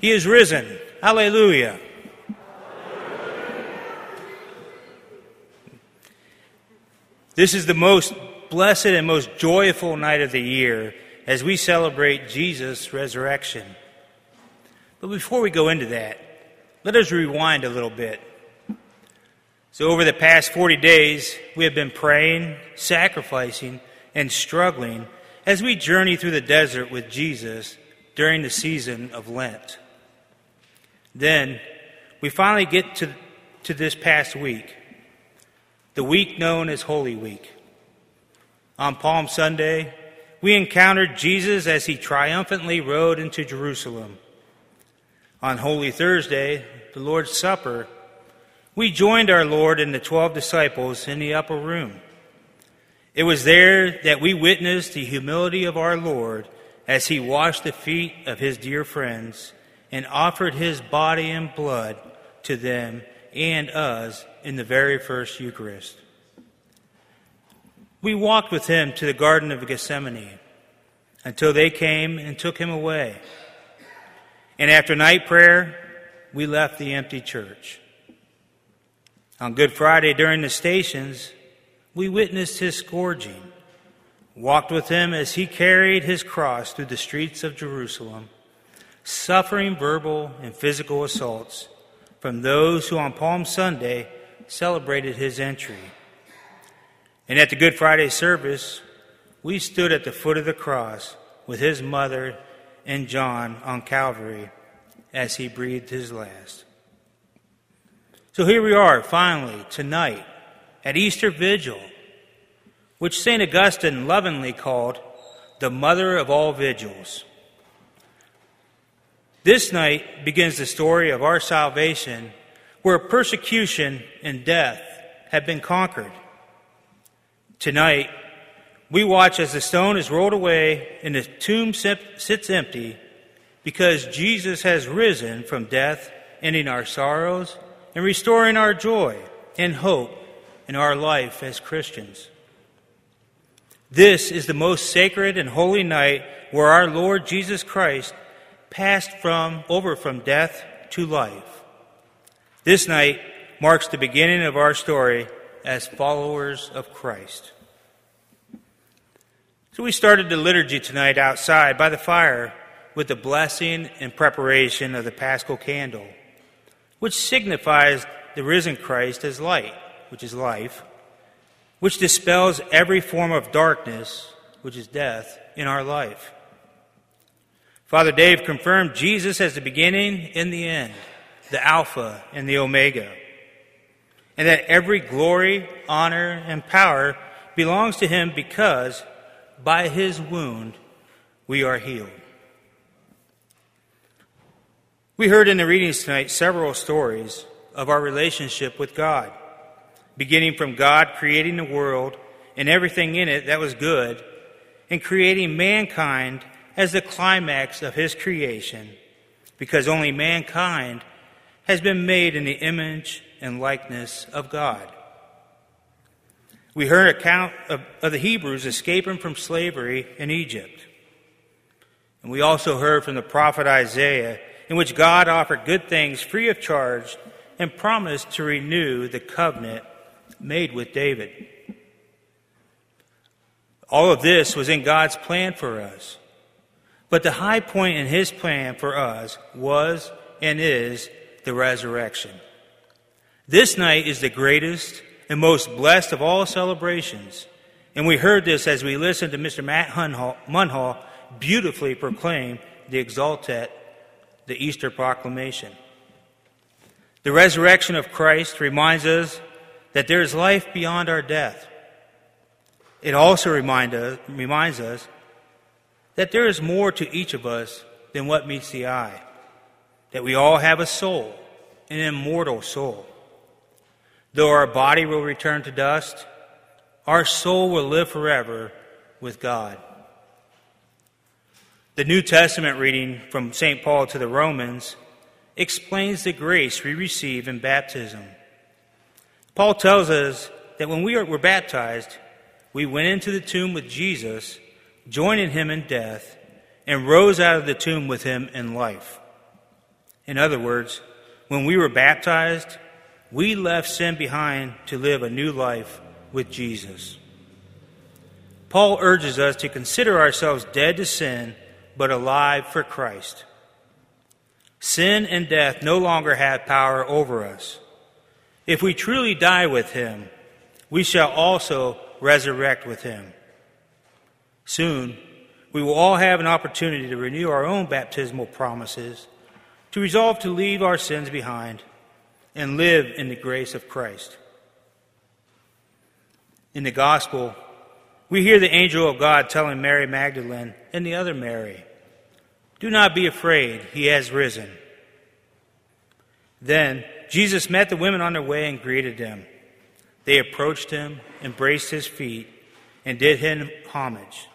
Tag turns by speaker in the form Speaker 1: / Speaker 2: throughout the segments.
Speaker 1: He is risen. Hallelujah. This is the most blessed and most joyful night of the year as we celebrate Jesus' resurrection. But before we go into that, let us rewind a little bit. So, over the past 40 days, we have been praying, sacrificing, and struggling as we journey through the desert with Jesus during the season of Lent. Then, we finally get to, to this past week, the week known as Holy Week. On Palm Sunday, we encountered Jesus as he triumphantly rode into Jerusalem. On Holy Thursday, the Lord's Supper, we joined our Lord and the twelve disciples in the upper room. It was there that we witnessed the humility of our Lord as he washed the feet of his dear friends and offered his body and blood to them and us in the very first Eucharist. We walked with him to the Garden of Gethsemane until they came and took him away. And after night prayer, we left the empty church. On Good Friday during the stations, we witnessed his scourging, walked with him as he carried his cross through the streets of Jerusalem, suffering verbal and physical assaults from those who on Palm Sunday celebrated his entry. And at the Good Friday service, we stood at the foot of the cross with his mother and John on Calvary as he breathed his last. So here we are, finally, tonight, at Easter Vigil, which St. Augustine lovingly called the mother of all vigils. This night begins the story of our salvation, where persecution and death have been conquered. Tonight, we watch as the stone is rolled away and the tomb sits empty because Jesus has risen from death, ending our sorrows and restoring our joy and hope in our life as Christians. This is the most sacred and holy night where our Lord Jesus Christ passed from over from death to life. This night marks the beginning of our story as followers of Christ. So we started the liturgy tonight outside by the fire with the blessing and preparation of the paschal candle, which signifies the risen Christ as light, which is life, which dispels every form of darkness, which is death, in our life. Father Dave confirmed Jesus as the beginning and the end, the Alpha and the Omega, and that every glory, honor, and power belongs to him because by his wound we are healed. We heard in the readings tonight several stories of our relationship with God, beginning from God creating the world and everything in it that was good, and creating mankind as the climax of his creation, because only mankind has been made in the image and likeness of God. We heard account of, of the Hebrews escaping from slavery in Egypt. And we also heard from the prophet Isaiah, in which God offered good things free of charge and promised to renew the covenant made with David. All of this was in God's plan for us. But the high point in his plan for us was and is the resurrection. This night is the greatest and most blessed of all celebrations. And we heard this as we listened to Mr. Matt Munhall beautifully proclaim the Exultet, the Easter proclamation. The resurrection of Christ reminds us that there is life beyond our death. It also remind us, reminds us that there is more to each of us than what meets the eye, that we all have a soul, an immortal soul. Though our body will return to dust, our soul will live forever with God. The New Testament reading from St. Paul to the Romans explains the grace we receive in baptism. Paul tells us that when we were baptized, we went into the tomb with Jesus, joining him in death, and rose out of the tomb with him in life. In other words, when we were baptized, we left sin behind to live a new life with Jesus. Paul urges us to consider ourselves dead to sin, but alive for Christ. Sin and death no longer have power over us. If we truly die with him, we shall also resurrect with him. Soon, we will all have an opportunity to renew our own baptismal promises, to resolve to leave our sins behind, and live in the grace of Christ. In the gospel, we hear the angel of God telling Mary Magdalene and the other Mary, Do not be afraid, he has risen. Then Jesus met the women on their way and greeted them. They approached him, embraced his feet, and did him homage.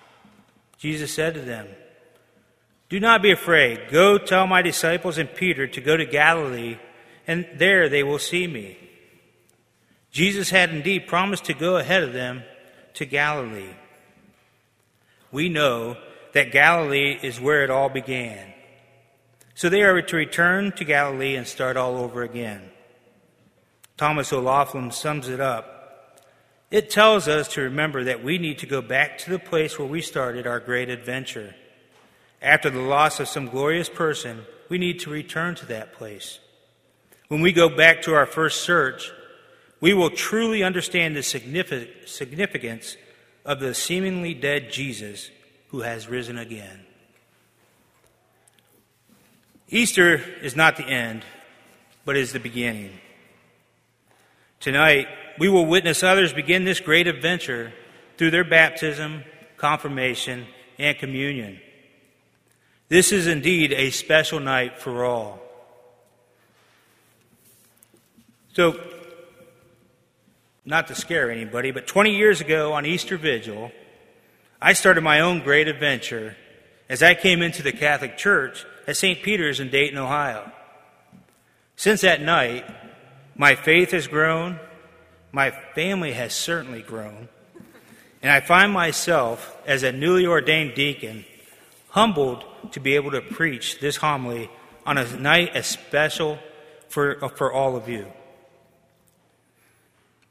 Speaker 1: Jesus said to them, Do not be afraid. Go tell my disciples and Peter to go to Galilee, and there they will see me. Jesus had indeed promised to go ahead of them to Galilee. We know that Galilee is where it all began. So they are to return to Galilee and start all over again. Thomas O'Loughlin sums it up. It tells us to remember that we need to go back to the place where we started our great adventure. After the loss of some glorious person, we need to return to that place. When we go back to our first search, we will truly understand the significance of the seemingly dead Jesus who has risen again. Easter is not the end, but is the beginning. Tonight, we will witness others begin this great adventure through their baptism, confirmation, and communion. This is indeed a special night for all. So, not to scare anybody, but 20 years ago on Easter Vigil, I started my own great adventure as I came into the Catholic Church at St. Peter's in Dayton, Ohio. Since that night, my faith has grown, my family has certainly grown, and I find myself, as a newly ordained deacon, humbled to be able to preach this homily on a night as special for, for all of you.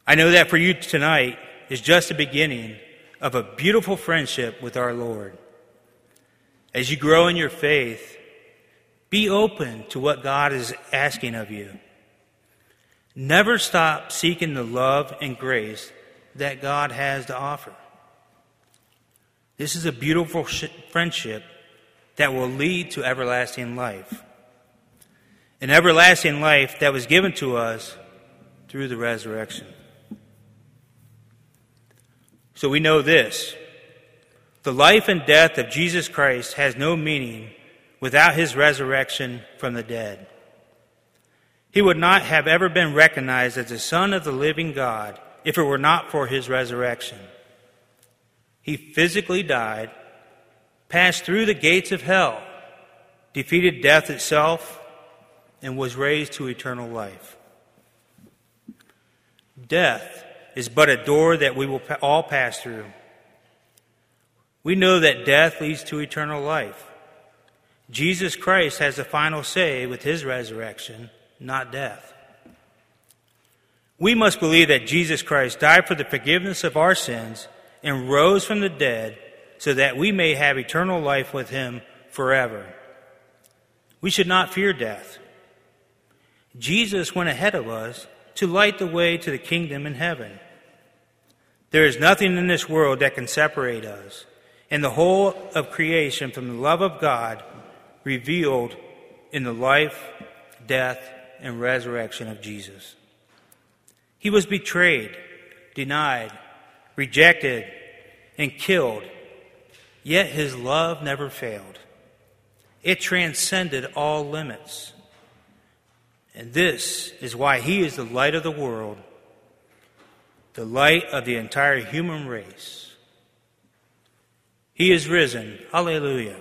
Speaker 1: I know that for you tonight is just the beginning of a beautiful friendship with our Lord. As you grow in your faith, be open to what God is asking of you. Never stop seeking the love and grace that God has to offer. This is a beautiful friendship that will lead to everlasting life. An everlasting life that was given to us through the resurrection. So we know this the life and death of Jesus Christ has no meaning without his resurrection from the dead. He would not have ever been recognized as the Son of the living God if it were not for his resurrection. He physically died, passed through the gates of hell, defeated death itself, and was raised to eternal life. Death is but a door that we will all pass through. We know that death leads to eternal life. Jesus Christ has the final say with his resurrection, not death. We must believe that Jesus Christ died for the forgiveness of our sins and rose from the dead so that we may have eternal life with him forever. We should not fear death. Jesus went ahead of us to light the way to the kingdom in heaven. There is nothing in this world that can separate us and the whole of creation from the love of God revealed in the life, death, and resurrection of Jesus. He was betrayed, denied, rejected, and killed, yet his love never failed. It transcended all limits. And this is why he is the light of the world, the light of the entire human race. He is risen. Hallelujah.